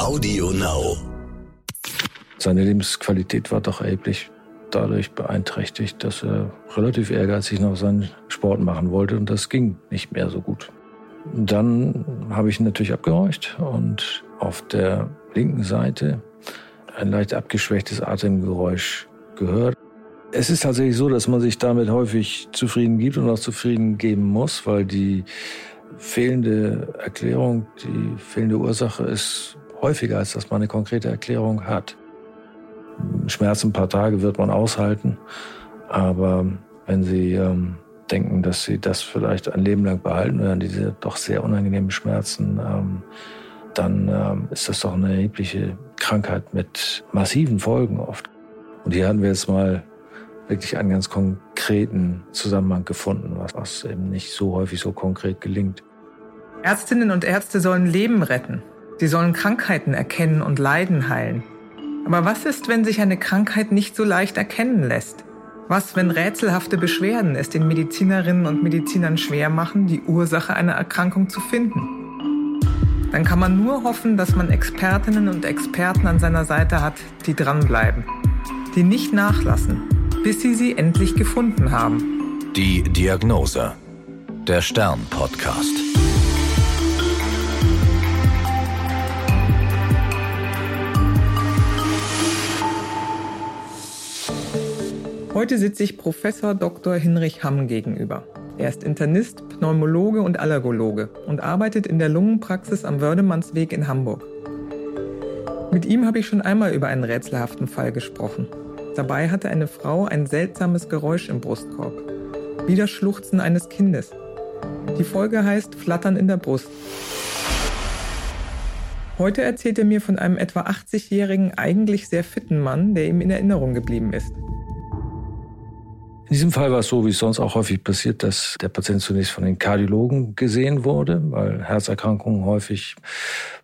Audio Now. Seine Lebensqualität war doch erheblich dadurch beeinträchtigt, dass er relativ ehrgeizig noch seinen Sport machen wollte und das ging nicht mehr so gut. Dann habe ich ihn natürlich abgehorcht und auf der linken Seite ein leicht abgeschwächtes Atemgeräusch gehört. Es ist tatsächlich so, dass man sich damit häufig zufrieden gibt und auch zufrieden geben muss, weil die fehlende Erklärung, die fehlende Ursache ist häufiger, als dass man eine konkrete Erklärung hat. Schmerz ein paar Tage wird man aushalten, aber wenn Sie ähm, denken, dass Sie das vielleicht ein Leben lang behalten werden, diese doch sehr unangenehmen Schmerzen, ähm, dann ähm, ist das doch eine erhebliche Krankheit mit massiven Folgen oft. Und hier hatten wir jetzt mal wirklich einen ganz konkreten Zusammenhang gefunden, was, was eben nicht so häufig so konkret gelingt. Ärztinnen und Ärzte sollen Leben retten. Sie sollen Krankheiten erkennen und Leiden heilen. Aber was ist, wenn sich eine Krankheit nicht so leicht erkennen lässt? Was, wenn rätselhafte Beschwerden es den Medizinerinnen und Medizinern schwer machen, die Ursache einer Erkrankung zu finden? Dann kann man nur hoffen, dass man Expertinnen und Experten an seiner Seite hat, die dranbleiben, die nicht nachlassen, bis sie sie endlich gefunden haben. Die Diagnose. Der Stern-Podcast. Heute sitze ich Professor Dr. Hinrich Hamm gegenüber. Er ist Internist, Pneumologe und Allergologe und arbeitet in der Lungenpraxis am Wördemannsweg in Hamburg. Mit ihm habe ich schon einmal über einen rätselhaften Fall gesprochen. Dabei hatte eine Frau ein seltsames Geräusch im Brustkorb. Wie das Schluchzen eines Kindes. Die Folge heißt Flattern in der Brust. Heute erzählt er mir von einem etwa 80-jährigen, eigentlich sehr fitten Mann, der ihm in Erinnerung geblieben ist. In diesem Fall war es so, wie es sonst auch häufig passiert, dass der Patient zunächst von den Kardiologen gesehen wurde, weil Herzerkrankungen häufig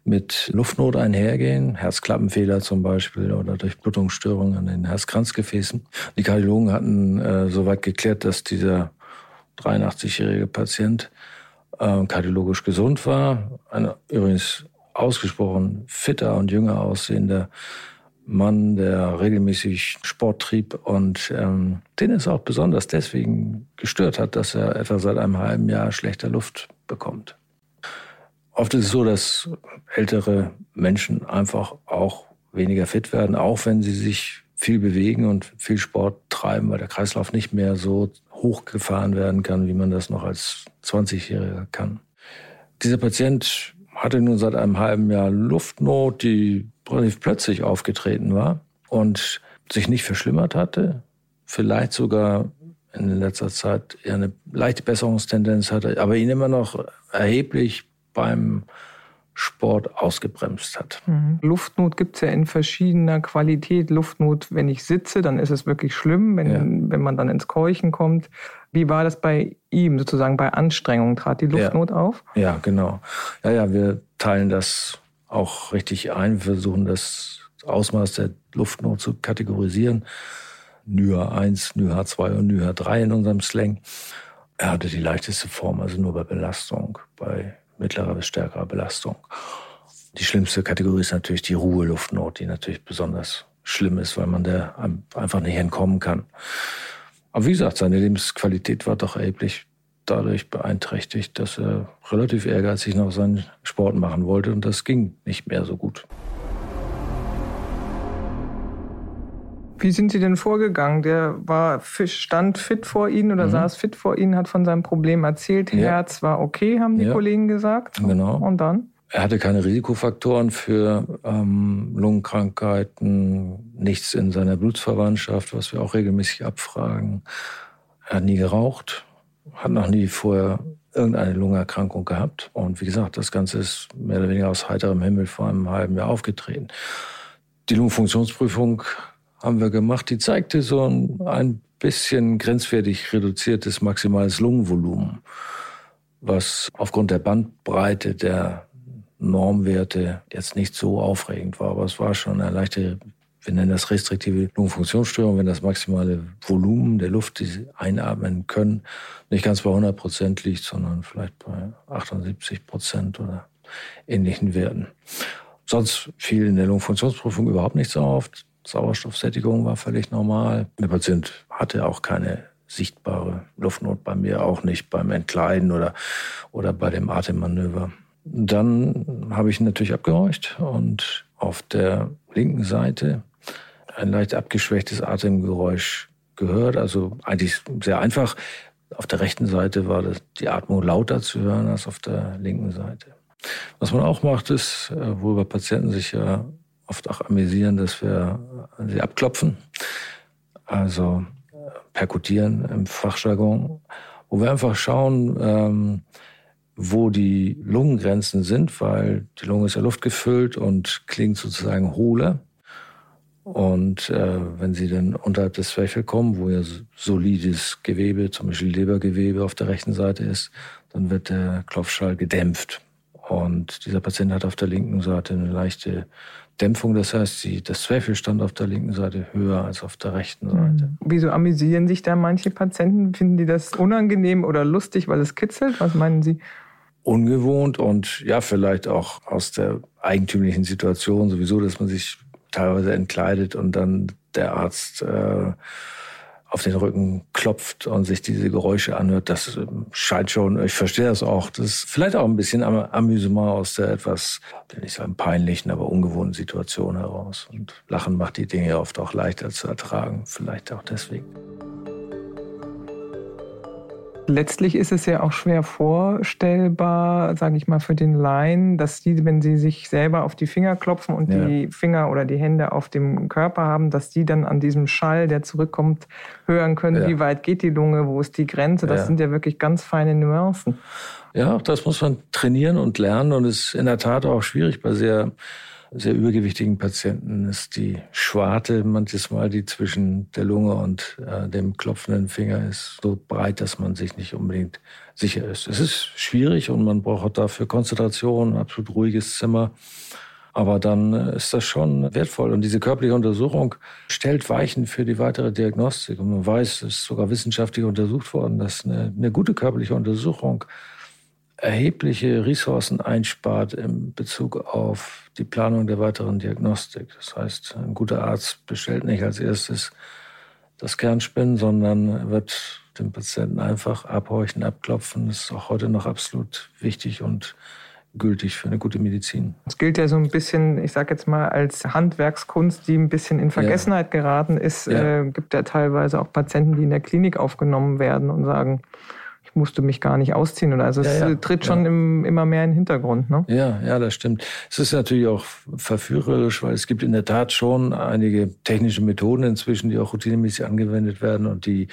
mit Luftnot einhergehen, Herzklappenfehler zum Beispiel oder Durchblutungsstörungen an den Herzkranzgefäßen. Die Kardiologen hatten äh, soweit geklärt, dass dieser 83-jährige Patient äh, kardiologisch gesund war, ein übrigens ausgesprochen fitter und jünger aussehender Mann, der regelmäßig Sport trieb und ähm, den es auch besonders deswegen gestört hat, dass er etwa seit einem halben Jahr schlechter Luft bekommt. Oft ist es so, dass ältere Menschen einfach auch weniger fit werden, auch wenn sie sich viel bewegen und viel Sport treiben, weil der Kreislauf nicht mehr so hochgefahren werden kann, wie man das noch als 20-Jähriger kann. Dieser Patient hatte nun seit einem halben Jahr Luftnot, die relativ plötzlich aufgetreten war und sich nicht verschlimmert hatte, vielleicht sogar in letzter Zeit eher eine leichte Besserungstendenz hatte, aber ihn immer noch erheblich beim Sport ausgebremst hat. Mhm. Luftnot gibt es ja in verschiedener Qualität. Luftnot, wenn ich sitze, dann ist es wirklich schlimm, wenn, ja. wenn man dann ins Keuchen kommt. Wie war das bei ihm sozusagen bei Anstrengung? Trat die Luftnot ja. auf? Ja, genau. Ja, ja, wir teilen das auch richtig ein. Versuchen das Ausmaß der Luftnot zu kategorisieren. NYHA 1, NYHA 2 und NYHA 3 in unserem Slang. Er hatte die leichteste Form, also nur bei Belastung. Bei mittlerer bis stärkerer Belastung. Die schlimmste Kategorie ist natürlich die Ruheluftnot, die natürlich besonders schlimm ist, weil man der einfach nicht entkommen kann. Aber wie gesagt, seine Lebensqualität war doch erheblich dadurch beeinträchtigt, dass er relativ ehrgeizig noch seinen Sport machen wollte und das ging nicht mehr so gut. Wie sind Sie denn vorgegangen? Der war stand fit vor Ihnen oder mhm. saß fit vor Ihnen, hat von seinem Problem erzählt. Ja. Herz war okay, haben die ja. Kollegen gesagt. Genau. Und dann? Er hatte keine Risikofaktoren für ähm, Lungenkrankheiten, nichts in seiner Blutsverwandtschaft, was wir auch regelmäßig abfragen. Er hat nie geraucht, hat noch nie vorher irgendeine Lungenerkrankung gehabt. Und wie gesagt, das Ganze ist mehr oder weniger aus heiterem Himmel vor einem halben Jahr aufgetreten. Die Lungenfunktionsprüfung haben wir gemacht. Die zeigte so ein, ein bisschen grenzwertig reduziertes maximales Lungenvolumen, was aufgrund der Bandbreite der Normwerte jetzt nicht so aufregend war, aber es war schon eine leichte, wir nennen das restriktive Lungenfunktionsstörung, wenn das maximale Volumen der Luft, die sie einatmen können, nicht ganz bei 100 Prozent liegt, sondern vielleicht bei 78 Prozent oder ähnlichen Werten. Sonst fiel in der Lungenfunktionsprüfung überhaupt nichts auf. Sauerstoffsättigung war völlig normal. Der Patient hatte auch keine sichtbare Luftnot bei mir, auch nicht beim Entkleiden oder, oder bei dem Atemmanöver. Dann habe ich natürlich abgehorcht und auf der linken Seite ein leicht abgeschwächtes Atemgeräusch gehört. Also eigentlich sehr einfach. Auf der rechten Seite war die Atmung lauter zu hören als auf der linken Seite. Was man auch macht, ist, äh, worüber Patienten sich ja oft auch amüsieren, dass wir sie abklopfen. Also äh, perkutieren im Fachjargon, wo wir einfach schauen, ähm, wo die Lungengrenzen sind, weil die Lunge ist ja luftgefüllt und klingt sozusagen hohler. Und äh, wenn sie dann unterhalb des Zwerchfell kommen, wo ja solides Gewebe, zum Beispiel Lebergewebe auf der rechten Seite ist, dann wird der Klopfschall gedämpft. Und dieser Patient hat auf der linken Seite eine leichte Dämpfung. Das heißt, die, das Zwerchfell stand auf der linken Seite höher als auf der rechten Seite. Hm. Wieso amüsieren sich da manche Patienten? Finden die das unangenehm oder lustig, weil es kitzelt? Was meinen Sie? Ungewohnt und ja, vielleicht auch aus der eigentümlichen Situation sowieso, dass man sich teilweise entkleidet und dann der Arzt äh, auf den Rücken klopft und sich diese Geräusche anhört, das ähm, scheint schon, ich verstehe das auch, das ist vielleicht auch ein bisschen Amüsement aus der etwas, nicht sagen peinlichen, aber ungewohnten Situation heraus. Und Lachen macht die Dinge oft auch leichter zu ertragen, vielleicht auch deswegen. Letztlich ist es ja auch schwer vorstellbar, sage ich mal, für den Laien, dass die, wenn sie sich selber auf die Finger klopfen und ja. die Finger oder die Hände auf dem Körper haben, dass die dann an diesem Schall, der zurückkommt, hören können, ja. wie weit geht die Lunge, wo ist die Grenze. Das ja. sind ja wirklich ganz feine Nuancen. Ja, auch das muss man trainieren und lernen und ist in der Tat auch schwierig bei sehr sehr übergewichtigen Patienten ist die Schwarte manches Mal, die zwischen der Lunge und äh, dem klopfenden Finger ist, so breit, dass man sich nicht unbedingt sicher ist. Es ist schwierig und man braucht dafür Konzentration, absolut ruhiges Zimmer. Aber dann äh, ist das schon wertvoll. Und diese körperliche Untersuchung stellt Weichen für die weitere Diagnostik. Und man weiß, es ist sogar wissenschaftlich untersucht worden, dass eine, eine gute körperliche Untersuchung erhebliche Ressourcen einspart in Bezug auf die Planung der weiteren Diagnostik. Das heißt, ein guter Arzt bestellt nicht als erstes das Kernspinnen, sondern wird den Patienten einfach abhorchen, abklopfen. Das ist auch heute noch absolut wichtig und gültig für eine gute Medizin. Es gilt ja so ein bisschen, ich sage jetzt mal, als Handwerkskunst, die ein bisschen in Vergessenheit ja. geraten ist. Ja. Äh, gibt ja teilweise auch Patienten, die in der Klinik aufgenommen werden und sagen, musste mich gar nicht ausziehen. Oder also es ja, ja, tritt schon ja. im, immer mehr in den Hintergrund. Ne? Ja, ja, das stimmt. Es ist natürlich auch verführerisch, weil es gibt in der Tat schon einige technische Methoden inzwischen, die auch routinemäßig angewendet werden und die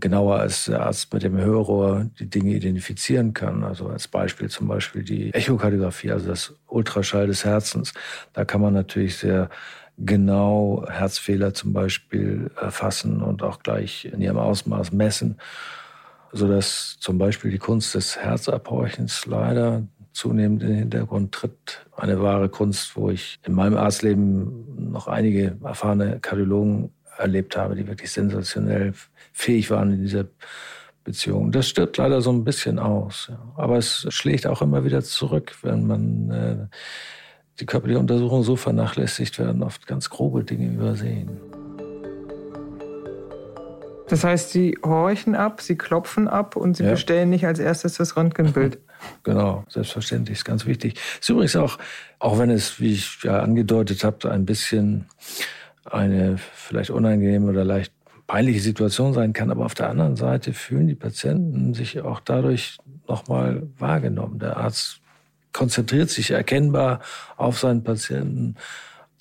genauer als der Arzt mit dem Hörrohr die Dinge identifizieren kann. Also als Beispiel zum Beispiel die Echokardiographie, also das Ultraschall des Herzens. Da kann man natürlich sehr genau Herzfehler zum Beispiel erfassen und auch gleich in ihrem Ausmaß messen sodass zum Beispiel die Kunst des Herzabhorchens leider zunehmend in den Hintergrund tritt. Eine wahre Kunst, wo ich in meinem Arztleben noch einige erfahrene Kardiologen erlebt habe, die wirklich sensationell fähig waren in dieser Beziehung. Das stirbt leider so ein bisschen aus. Ja. Aber es schlägt auch immer wieder zurück, wenn man äh, die körperliche Untersuchung so vernachlässigt werden, oft ganz grobe Dinge übersehen. Das heißt, Sie horchen ab, Sie klopfen ab und Sie ja. bestellen nicht als erstes das Röntgenbild. Genau, selbstverständlich, ist ganz wichtig. Ist übrigens auch, auch wenn es, wie ich ja angedeutet habe, ein bisschen eine vielleicht unangenehme oder leicht peinliche Situation sein kann, aber auf der anderen Seite fühlen die Patienten sich auch dadurch nochmal wahrgenommen. Der Arzt konzentriert sich erkennbar auf seinen Patienten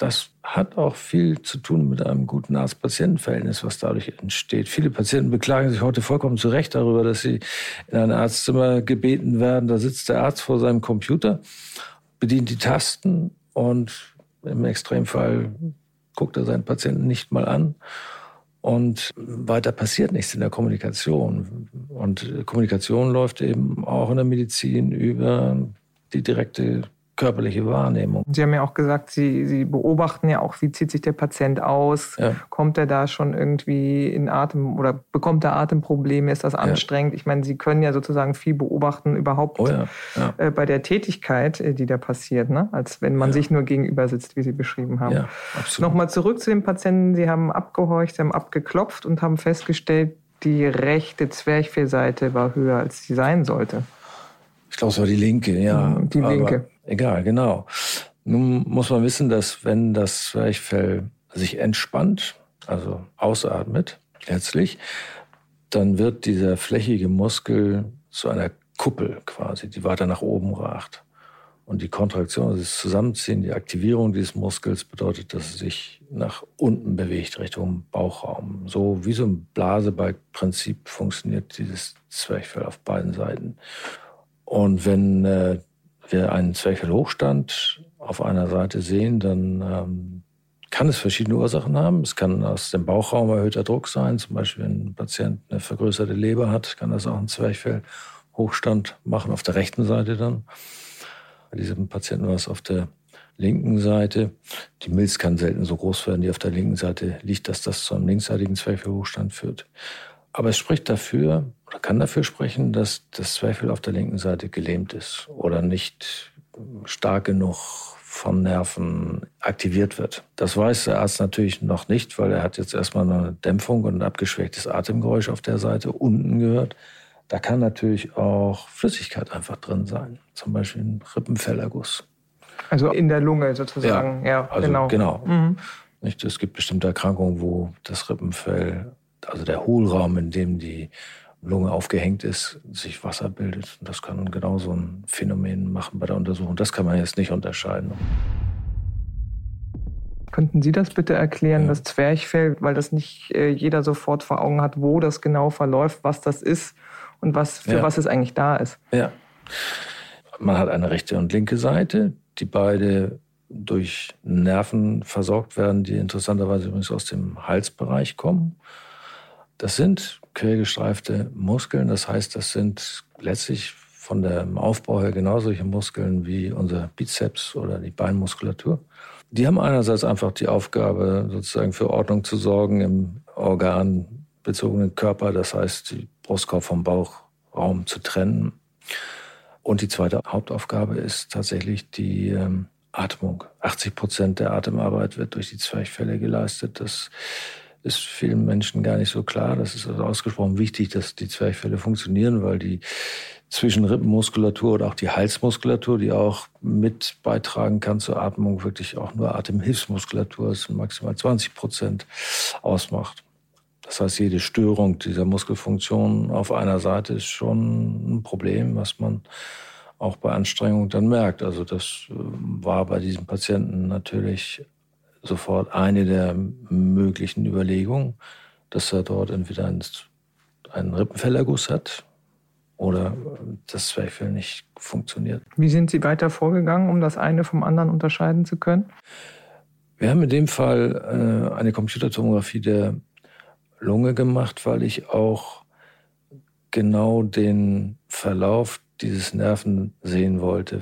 das hat auch viel zu tun mit einem guten Arzt-Patienten-Verhältnis, was dadurch entsteht. Viele Patienten beklagen sich heute vollkommen zu Recht darüber, dass sie in ein Arztzimmer gebeten werden. Da sitzt der Arzt vor seinem Computer, bedient die Tasten und im Extremfall guckt er seinen Patienten nicht mal an. Und weiter passiert nichts in der Kommunikation. Und Kommunikation läuft eben auch in der Medizin über die direkte körperliche Wahrnehmung. Sie haben ja auch gesagt, Sie, Sie beobachten ja auch, wie zieht sich der Patient aus? Ja. Kommt er da schon irgendwie in Atem oder bekommt er Atemprobleme? Ist das anstrengend? Ja. Ich meine, Sie können ja sozusagen viel beobachten überhaupt oh ja. Äh, bei der Tätigkeit, äh, die da passiert, ne? als wenn man sich nur gegenüber sitzt, wie Sie beschrieben haben. Ja, Nochmal zurück zu den Patienten. Sie haben abgehorcht, Sie haben abgeklopft und haben festgestellt, die rechte Zwerchfellseite war höher, als sie sein sollte. Ich glaube, es war die linke, ja. Die linke. Egal, genau. Nun muss man wissen, dass wenn das Zwerchfell sich entspannt, also ausatmet, letztlich, dann wird dieser flächige Muskel zu einer Kuppel quasi, die weiter nach oben ragt. Und die Kontraktion, also das Zusammenziehen, die Aktivierung dieses Muskels bedeutet, dass es sich nach unten bewegt, Richtung Bauchraum. So wie so ein Blasebalg-Prinzip funktioniert dieses Zwerchfell auf beiden Seiten. Und wenn äh, wir einen Zwerchfellhochstand auf einer Seite sehen, dann ähm, kann es verschiedene Ursachen haben. Es kann aus dem Bauchraum erhöhter Druck sein. Zum Beispiel, wenn ein Patient eine vergrößerte Leber hat, kann das auch einen Zwerchfellhochstand machen, auf der rechten Seite dann. Bei diesem Patienten war es auf der linken Seite. Die Milz kann selten so groß werden, die auf der linken Seite liegt, dass das zu einem linksseitigen Zwerchfellhochstand führt. Aber es spricht dafür oder kann dafür sprechen, dass das Zwerchfell auf der linken Seite gelähmt ist oder nicht stark genug von Nerven aktiviert wird. Das weiß der Arzt natürlich noch nicht, weil er hat jetzt erstmal eine Dämpfung und ein abgeschwächtes Atemgeräusch auf der Seite unten gehört. Da kann natürlich auch Flüssigkeit einfach drin sein, zum Beispiel ein Rippenfellerguss. Also in der Lunge sozusagen, ja, ja also genau. genau. Mhm. Es gibt bestimmte Erkrankungen, wo das Rippenfell also der Hohlraum, in dem die Lunge aufgehängt ist, sich Wasser bildet. Das kann genau so ein Phänomen machen bei der Untersuchung. Das kann man jetzt nicht unterscheiden. Könnten Sie das bitte erklären, ja. das Zwerchfell, weil das nicht äh, jeder sofort vor Augen hat, wo das genau verläuft, was das ist und was, für ja. was es eigentlich da ist? Ja. Man hat eine rechte und linke Seite, die beide durch Nerven versorgt werden, die interessanterweise übrigens aus dem Halsbereich kommen. Das sind quergestreifte Muskeln. Das heißt, das sind letztlich von dem Aufbau her genau solche Muskeln wie unser Bizeps oder die Beinmuskulatur. Die haben einerseits einfach die Aufgabe, sozusagen für Ordnung zu sorgen im organbezogenen Körper. Das heißt, die Brustkorb vom Bauchraum zu trennen. Und die zweite Hauptaufgabe ist tatsächlich die ähm, Atmung. 80 Prozent der Atemarbeit wird durch die Zwerchfelle geleistet. Das ist vielen Menschen gar nicht so klar. Das ist also ausgesprochen wichtig, dass die Zwerchfelle funktionieren, weil die Zwischenrippenmuskulatur oder auch die Halsmuskulatur, die auch mit beitragen kann zur Atmung, wirklich auch nur Atemhilfsmuskulatur ist, maximal 20 Prozent ausmacht. Das heißt, jede Störung dieser Muskelfunktion auf einer Seite ist schon ein Problem, was man auch bei Anstrengung dann merkt. Also das äh, war bei diesem Patienten natürlich sofort eine der möglichen Überlegungen, dass er dort entweder einen Rippenfellerguss hat oder das Zwerchfell nicht funktioniert. Wie sind Sie weiter vorgegangen, um das eine vom anderen unterscheiden zu können? Wir haben in dem Fall äh, eine Computertomographie der Lunge gemacht, weil ich auch genau den Verlauf dieses Nerven sehen wollte.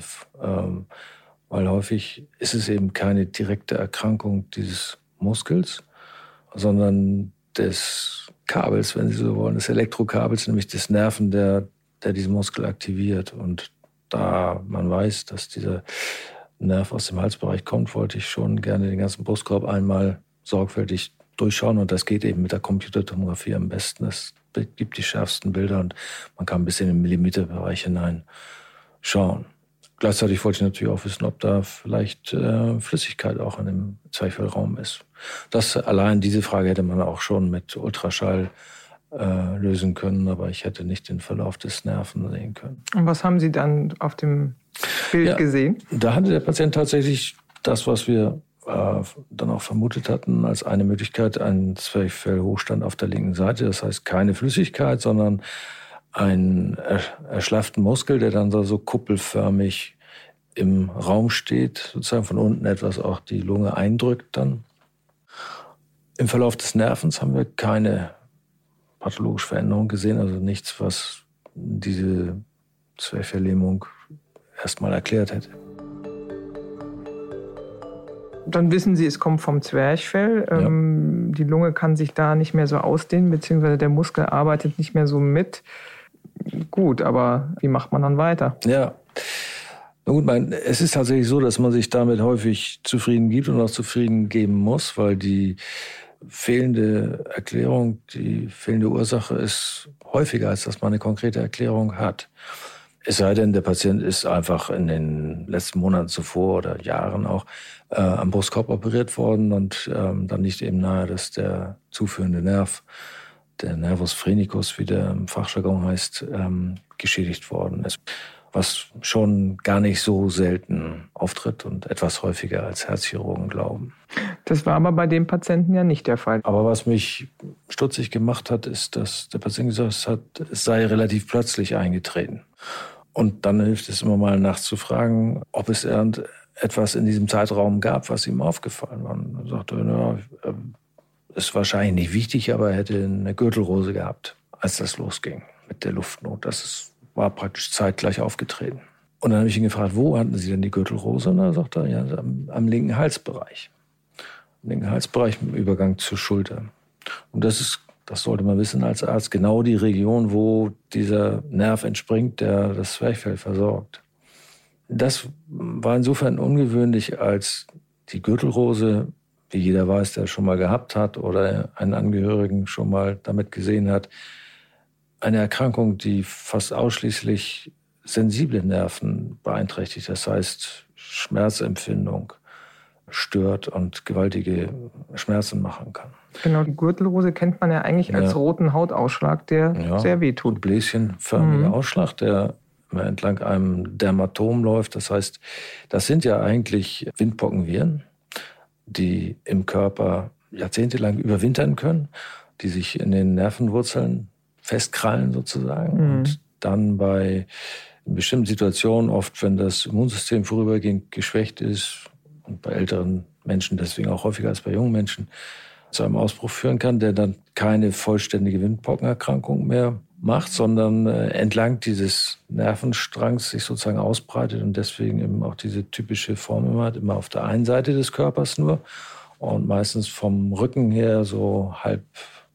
Weil häufig ist es eben keine direkte Erkrankung dieses Muskels, sondern des Kabels, wenn Sie so wollen, des Elektrokabels, nämlich des Nerven, der, der diesen Muskel aktiviert. Und da man weiß, dass dieser Nerv aus dem Halsbereich kommt, wollte ich schon gerne den ganzen Brustkorb einmal sorgfältig durchschauen. Und das geht eben mit der Computertomographie am besten. Es gibt die schärfsten Bilder und man kann bis in den Millimeterbereich hinein schauen. Gleichzeitig wollte ich natürlich auch wissen, ob da vielleicht äh, Flüssigkeit auch in dem Zwerchfellraum ist. Das allein diese Frage hätte man auch schon mit Ultraschall äh, lösen können, aber ich hätte nicht den Verlauf des Nerven sehen können. Und was haben Sie dann auf dem Bild ja, gesehen? Da hatte der Patient tatsächlich das, was wir äh, dann auch vermutet hatten, als eine Möglichkeit, einen Zwerchfellhochstand auf der linken Seite. Das heißt keine Flüssigkeit, sondern einen erschlafften Muskel, der dann so kuppelförmig im Raum steht, sozusagen von unten etwas auch die Lunge eindrückt dann. Im Verlauf des Nervens haben wir keine pathologische Veränderung gesehen, also nichts, was diese Zwerchverlähmung erstmal erklärt hätte. Dann wissen Sie, es kommt vom Zwerchfell. Ja. Ähm, die Lunge kann sich da nicht mehr so ausdehnen, beziehungsweise der Muskel arbeitet nicht mehr so mit. Gut, aber wie macht man dann weiter? Ja. Na gut, mein, es ist tatsächlich so, dass man sich damit häufig zufrieden gibt und auch zufrieden geben muss, weil die fehlende Erklärung, die fehlende Ursache ist häufiger, als dass man eine konkrete Erklärung hat. Es sei denn, der Patient ist einfach in den letzten Monaten zuvor oder Jahren auch äh, am Brustkorb operiert worden und ähm, dann nicht eben nahe, dass der zuführende Nerv, der Nervus phrenicus, wie der im Fachjargon heißt, ähm, geschädigt worden ist was schon gar nicht so selten auftritt und etwas häufiger als Herzchirurgen glauben. Das war aber bei dem Patienten ja nicht der Fall. Aber was mich stutzig gemacht hat, ist, dass der Patient gesagt hat, es sei relativ plötzlich eingetreten. Und dann hilft es immer mal nachzufragen, ob es etwas in diesem Zeitraum gab, was ihm aufgefallen war. Und er sagte, na, ist wahrscheinlich nicht wichtig, aber er hätte eine Gürtelrose gehabt, als das losging mit der Luftnot. Das ist war praktisch zeitgleich aufgetreten. Und dann habe ich ihn gefragt, wo hatten Sie denn die Gürtelrose? Und dann sagt er, ja, am, am linken Halsbereich. Am linken Halsbereich im Übergang zur Schulter. Und das ist, das sollte man wissen als Arzt, genau die Region, wo dieser Nerv entspringt, der das Zwerchfell versorgt. Das war insofern ungewöhnlich, als die Gürtelrose, wie jeder weiß, der schon mal gehabt hat oder einen Angehörigen schon mal damit gesehen hat, eine Erkrankung, die fast ausschließlich sensible Nerven beeinträchtigt, das heißt Schmerzempfindung stört und gewaltige Schmerzen machen kann. Genau, die Gürtelrose kennt man ja eigentlich als ja. roten Hautausschlag, der ja, sehr weh tut. Bläschenförmiger mhm. Ausschlag, der entlang einem Dermatom läuft. Das heißt, das sind ja eigentlich Windpockenviren, die im Körper jahrzehntelang überwintern können, die sich in den Nervenwurzeln festkrallen sozusagen. Mhm. Und dann bei bestimmten Situationen, oft wenn das Immunsystem vorübergehend geschwächt ist und bei älteren Menschen deswegen auch häufiger als bei jungen Menschen, zu einem Ausbruch führen kann, der dann keine vollständige Windpockenerkrankung mehr macht, sondern äh, entlang dieses Nervenstrangs sich sozusagen ausbreitet und deswegen eben auch diese typische Form immer hat, immer auf der einen Seite des Körpers nur und meistens vom Rücken her so halb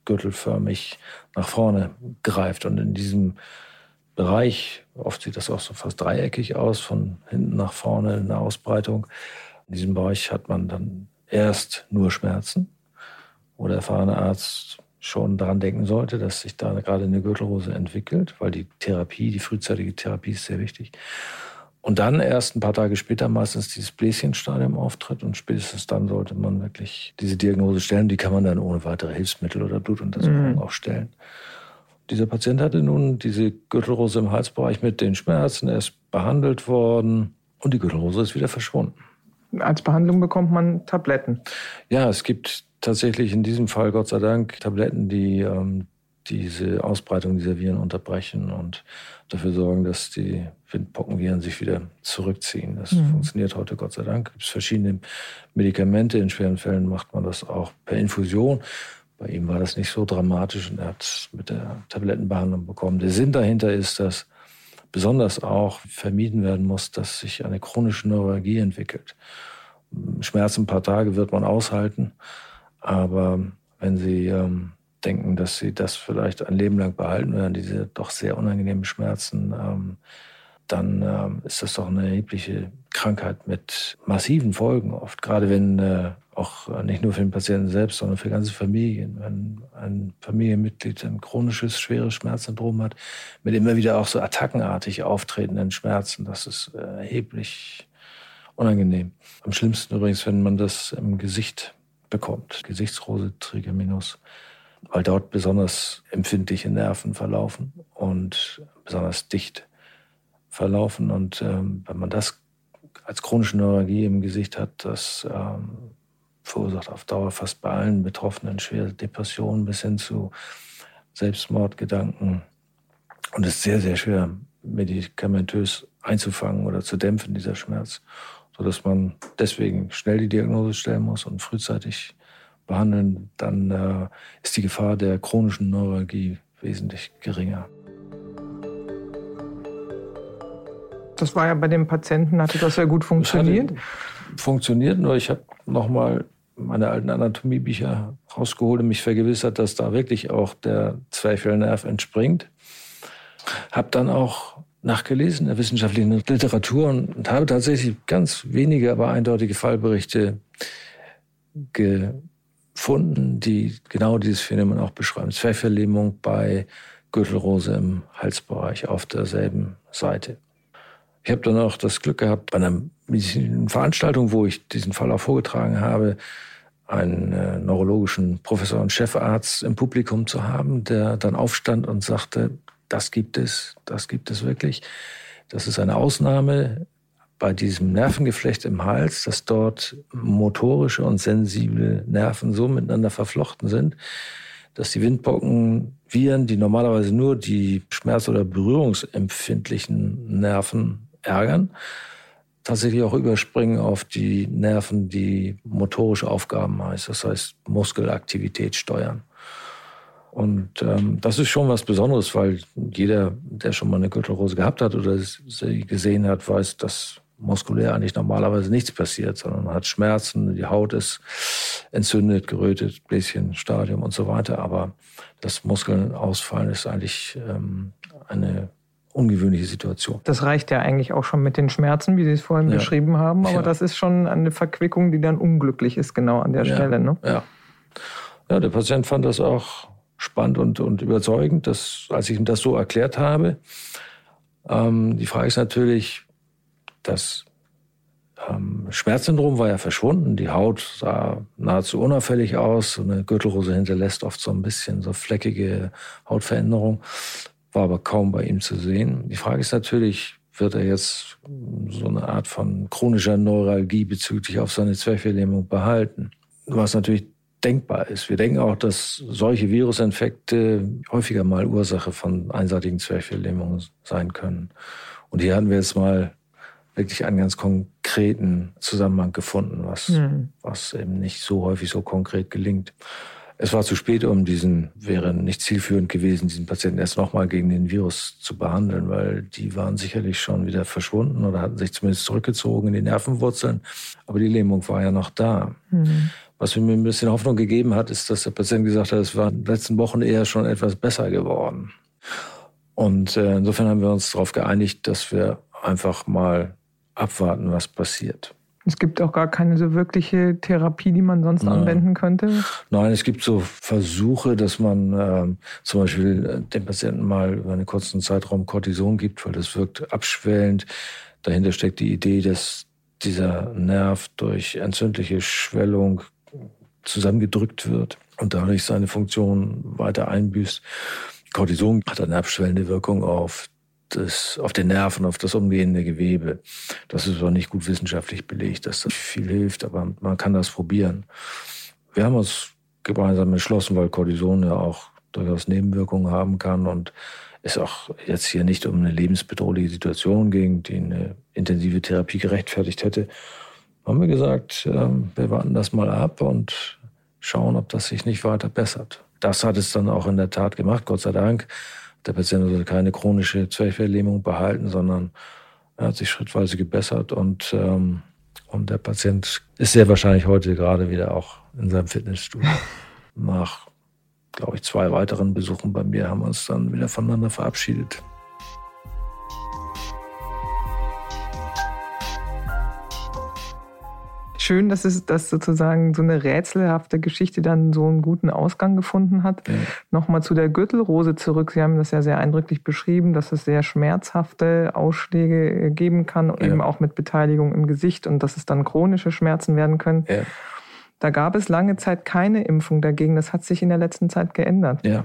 gürtelförmig nach vorne greift. Und in diesem Bereich, oft sieht das auch so fast dreieckig aus, von hinten nach vorne eine Ausbreitung. In diesem Bereich hat man dann erst nur Schmerzen, wo der erfahrene Arzt schon daran denken sollte, dass sich da gerade eine Gürtelrose entwickelt, weil die Therapie, die frühzeitige Therapie ist sehr wichtig. Und dann erst ein paar Tage später meistens dieses Bläschenstadium auftritt und spätestens dann sollte man wirklich diese Diagnose stellen. Die kann man dann ohne weitere Hilfsmittel oder Blutuntersuchungen mhm. auch stellen. Dieser Patient hatte nun diese Gürtelrose im Halsbereich mit den Schmerzen. Er ist behandelt worden und die Gürtelrose ist wieder verschwunden. Als Behandlung bekommt man Tabletten. Ja, es gibt tatsächlich in diesem Fall Gott sei Dank Tabletten, die ähm, diese Ausbreitung dieser Viren unterbrechen und dafür sorgen, dass die Windpockenviren sich wieder zurückziehen. Das mhm. funktioniert heute Gott sei Dank. Es gibt verschiedene Medikamente. In schweren Fällen macht man das auch per Infusion. Bei ihm war das nicht so dramatisch und er hat es mit der Tablettenbehandlung bekommen. Der Sinn dahinter ist, dass besonders auch vermieden werden muss, dass sich eine chronische Neuralgie entwickelt. Schmerz ein paar Tage wird man aushalten, aber wenn Sie ähm, denken, dass sie das vielleicht ein Leben lang behalten werden, diese doch sehr unangenehmen Schmerzen, ähm, dann ähm, ist das doch eine erhebliche Krankheit mit massiven Folgen oft. Gerade wenn äh, auch nicht nur für den Patienten selbst, sondern für ganze Familien. Wenn ein Familienmitglied ein chronisches, schweres Schmerzsyndrom hat, mit immer wieder auch so attackenartig auftretenden Schmerzen, das ist äh, erheblich unangenehm. Am schlimmsten übrigens, wenn man das im Gesicht bekommt. Gesichtsrose, Trigeminus weil dort besonders empfindliche Nerven verlaufen und besonders dicht verlaufen. Und ähm, wenn man das als chronische Neuralgie im Gesicht hat, das ähm, verursacht auf Dauer fast bei allen Betroffenen schwere Depressionen bis hin zu Selbstmordgedanken und ist sehr, sehr schwer medikamentös einzufangen oder zu dämpfen, dieser Schmerz, sodass man deswegen schnell die Diagnose stellen muss und frühzeitig behandeln, dann äh, ist die Gefahr der chronischen Neuralgie wesentlich geringer. Das war ja bei dem Patienten, hatte das ja gut funktioniert. funktioniert, nur ich habe nochmal meine alten Anatomiebücher rausgeholt und mich vergewissert, dass da wirklich auch der Zwerchfellnerv entspringt. Hab dann auch nachgelesen in der wissenschaftlichen Literatur und habe tatsächlich ganz wenige, aber eindeutige Fallberichte gefunden, die genau dieses Phänomen auch beschreiben. Zwerchfelllähmung bei Gürtelrose im Halsbereich auf derselben Seite. Ich habe dann auch das Glück gehabt, bei einer medizinischen Veranstaltung, wo ich diesen Fall auch vorgetragen habe, einen äh, neurologischen Professor und Chefarzt im Publikum zu haben, der dann aufstand und sagte, das gibt es, das gibt es wirklich. Das ist eine Ausnahme bei diesem Nervengeflecht im Hals, dass dort motorische und sensible Nerven so miteinander verflochten sind, dass die Windbockenviren, die normalerweise nur die schmerz- oder berührungsempfindlichen Nerven ärgern, tatsächlich auch überspringen auf die Nerven, die motorische Aufgaben heißt, das heißt Muskelaktivität steuern. Und ähm, das ist schon was Besonderes, weil jeder, der schon mal eine Gürtelrose gehabt hat oder sie gesehen hat, weiß, dass muskulär eigentlich normalerweise nichts passiert, sondern man hat Schmerzen, die Haut ist entzündet, gerötet, Bläschenstadium und so weiter. Aber das Muskeln ausfallen ist eigentlich ähm, eine ungewöhnliche Situation. Das reicht ja eigentlich auch schon mit den Schmerzen, wie Sie es vorhin ja. beschrieben haben. Aber ja. das ist schon eine Verquickung, die dann unglücklich ist, genau an der ja. Stelle. Ne? Ja. ja, der Patient fand das auch spannend und, und überzeugend, dass, als ich ihm das so erklärt habe. Ähm, die Frage ist natürlich, das ähm, Schmerzsyndrom war ja verschwunden. Die Haut sah nahezu unauffällig aus. So eine Gürtelrose hinterlässt oft so ein bisschen so fleckige Hautveränderung war aber kaum bei ihm zu sehen. Die Frage ist natürlich, wird er jetzt so eine Art von chronischer Neuralgie bezüglich auf seine Zwerchfelllähmung behalten? Was natürlich denkbar ist. Wir denken auch, dass solche Virusinfekte häufiger mal Ursache von einseitigen Zwerchfelllähmungen sein können. Und hier hatten wir jetzt mal wirklich einen ganz konkreten Zusammenhang gefunden, was, mhm. was eben nicht so häufig so konkret gelingt. Es war zu spät, um diesen, wäre nicht zielführend gewesen, diesen Patienten erst nochmal gegen den Virus zu behandeln, weil die waren sicherlich schon wieder verschwunden oder hatten sich zumindest zurückgezogen in die Nervenwurzeln. Aber die Lähmung war ja noch da. Mhm. Was mir ein bisschen Hoffnung gegeben hat, ist, dass der Patient gesagt hat, es war in den letzten Wochen eher schon etwas besser geworden. Und äh, insofern haben wir uns darauf geeinigt, dass wir einfach mal abwarten, was passiert. Es gibt auch gar keine so wirkliche Therapie, die man sonst Nein. anwenden könnte? Nein, es gibt so Versuche, dass man äh, zum Beispiel äh, dem Patienten mal über einen kurzen Zeitraum Cortison gibt, weil das wirkt abschwellend. Dahinter steckt die Idee, dass dieser Nerv durch entzündliche Schwellung zusammengedrückt wird und dadurch seine Funktion weiter einbüßt. Cortison hat eine abschwellende Wirkung auf das, auf den Nerven, auf das umgehende Gewebe. Das ist auch nicht gut wissenschaftlich belegt, dass das viel hilft, aber man kann das probieren. Wir haben uns gemeinsam entschlossen, weil Cortison ja auch durchaus Nebenwirkungen haben kann und es auch jetzt hier nicht um eine lebensbedrohliche Situation ging, die eine intensive Therapie gerechtfertigt hätte, haben wir gesagt, ähm, wir warten das mal ab und schauen, ob das sich nicht weiter bessert. Das hat es dann auch in der Tat gemacht, Gott sei Dank. Der Patient sollte keine chronische Zwerchfelllähmung behalten, sondern er hat sich schrittweise gebessert und, ähm, und der Patient ist sehr wahrscheinlich heute gerade wieder auch in seinem Fitnessstudio. Nach, glaube ich, zwei weiteren Besuchen bei mir haben wir uns dann wieder voneinander verabschiedet. Schön, dass es dass sozusagen so eine rätselhafte Geschichte dann so einen guten Ausgang gefunden hat. Ja. Nochmal zu der Gürtelrose zurück. Sie haben das ja sehr eindrücklich beschrieben, dass es sehr schmerzhafte Ausschläge geben kann, ja. eben auch mit Beteiligung im Gesicht und dass es dann chronische Schmerzen werden können. Ja. Da gab es lange Zeit keine Impfung dagegen. Das hat sich in der letzten Zeit geändert. Ja.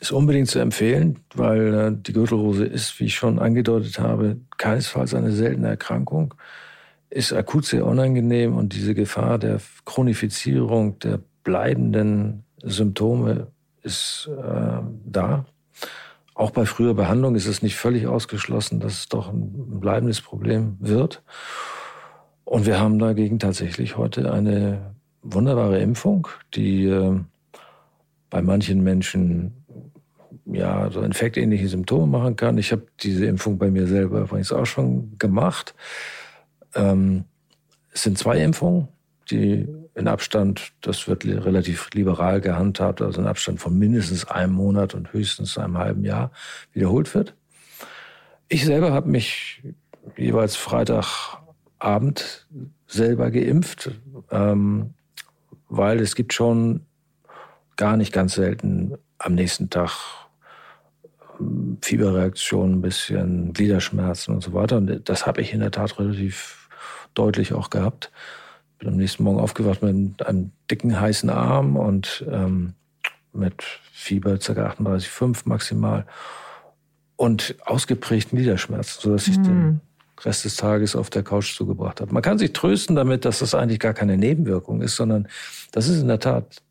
Ist unbedingt zu empfehlen, weil äh, die Gürtelrose ist, wie ich schon angedeutet habe, keinesfalls eine seltene Erkrankung ist akut sehr unangenehm und diese Gefahr der Chronifizierung der bleibenden Symptome ist äh, da. Auch bei früher Behandlung ist es nicht völlig ausgeschlossen, dass es doch ein bleibendes Problem wird. Und wir haben dagegen tatsächlich heute eine wunderbare Impfung, die äh, bei manchen Menschen ja so infektähnliche Symptome machen kann. Ich habe diese Impfung bei mir selber übrigens auch schon gemacht. Ähm, Es sind zwei Impfungen, die in Abstand, das wird relativ liberal gehandhabt, also in Abstand von mindestens einem Monat und höchstens einem halben Jahr wiederholt wird. Ich selber habe mich jeweils Freitagabend selber geimpft, ähm, weil es gibt schon gar nicht ganz selten am nächsten Tag Fieberreaktionen, ein bisschen Gliederschmerzen und so weiter. Und das habe ich in der Tat relativ deutlich auch gehabt. Bin am nächsten Morgen aufgewacht mit einem dicken, heißen Arm und ähm, mit Fieber ca. 38,5 maximal und ausgeprägten Gliederschmerzen, sodass ich mhm. den Rest des Tages auf der Couch zugebracht habe. Man kann sich trösten damit, dass das eigentlich gar keine Nebenwirkung ist, sondern das ist in der Tat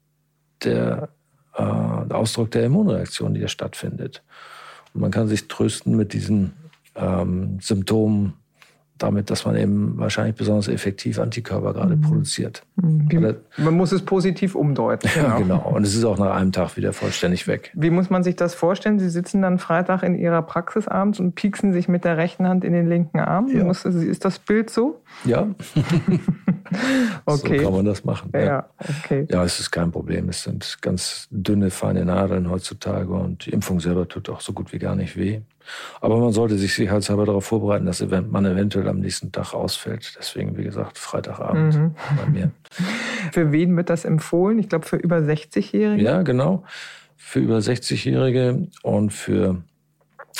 der, äh, der Ausdruck der Immunreaktion, die da stattfindet. Man kann sich trösten mit diesen ähm, Symptomen damit, dass man eben wahrscheinlich besonders effektiv Antikörper gerade mhm. produziert. Mhm. Man muss es positiv umdeuten. Genau. Ja, genau. Und es ist auch nach einem Tag wieder vollständig weg. Wie muss man sich das vorstellen? Sie sitzen dann Freitag in Ihrer Praxis abends und pieksen sich mit der rechten Hand in den linken Arm. Ja. Muss, ist das Bild so? Ja. okay. So kann man das machen. Ja. ja, okay. Ja, es ist kein Problem. Es sind ganz dünne, feine Nadeln heutzutage und die Impfung selber tut auch so gut wie gar nicht weh. Aber man sollte sich sicherheitshalber darauf vorbereiten, dass man eventuell am nächsten Tag ausfällt. Deswegen, wie gesagt, Freitagabend mhm. bei mir. Für wen wird das empfohlen? Ich glaube, für über 60-Jährige? Ja, genau. Für über 60-Jährige und für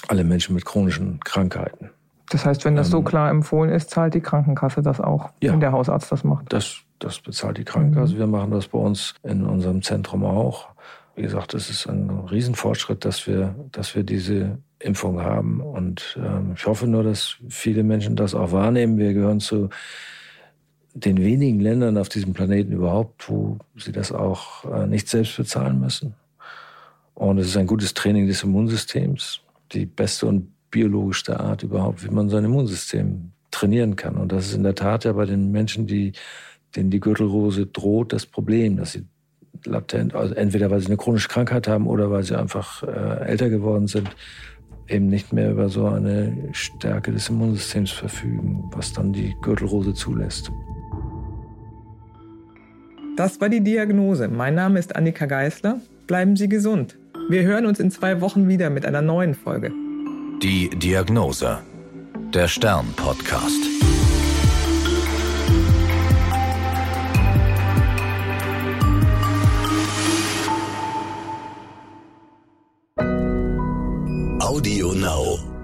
alle Menschen mit chronischen Krankheiten. Das heißt, wenn das so ähm, klar empfohlen ist, zahlt die Krankenkasse das auch, ja, wenn der Hausarzt das macht? Das, das bezahlt die Krankenkasse. Mhm. Wir machen das bei uns in unserem Zentrum auch. Wie gesagt, es ist ein Riesenfortschritt, dass wir, dass wir diese Impfung haben. Und ähm, ich hoffe nur, dass viele Menschen das auch wahrnehmen. Wir gehören zu den wenigen Ländern auf diesem Planeten überhaupt, wo sie das auch äh, nicht selbst bezahlen müssen. Und es ist ein gutes Training des Immunsystems, die beste und biologischste Art überhaupt, wie man sein Immunsystem trainieren kann. Und das ist in der Tat ja bei den Menschen, die, denen die Gürtelrose droht, das Problem, dass sie latent, also entweder weil sie eine chronische Krankheit haben oder weil sie einfach äh, älter geworden sind, eben nicht mehr über so eine Stärke des Immunsystems verfügen, was dann die Gürtelrose zulässt. Das war die Diagnose. Mein Name ist Annika Geisler. Bleiben Sie gesund. Wir hören uns in zwei Wochen wieder mit einer neuen Folge. Die Diagnose. Der Stern-Podcast. Audio Now.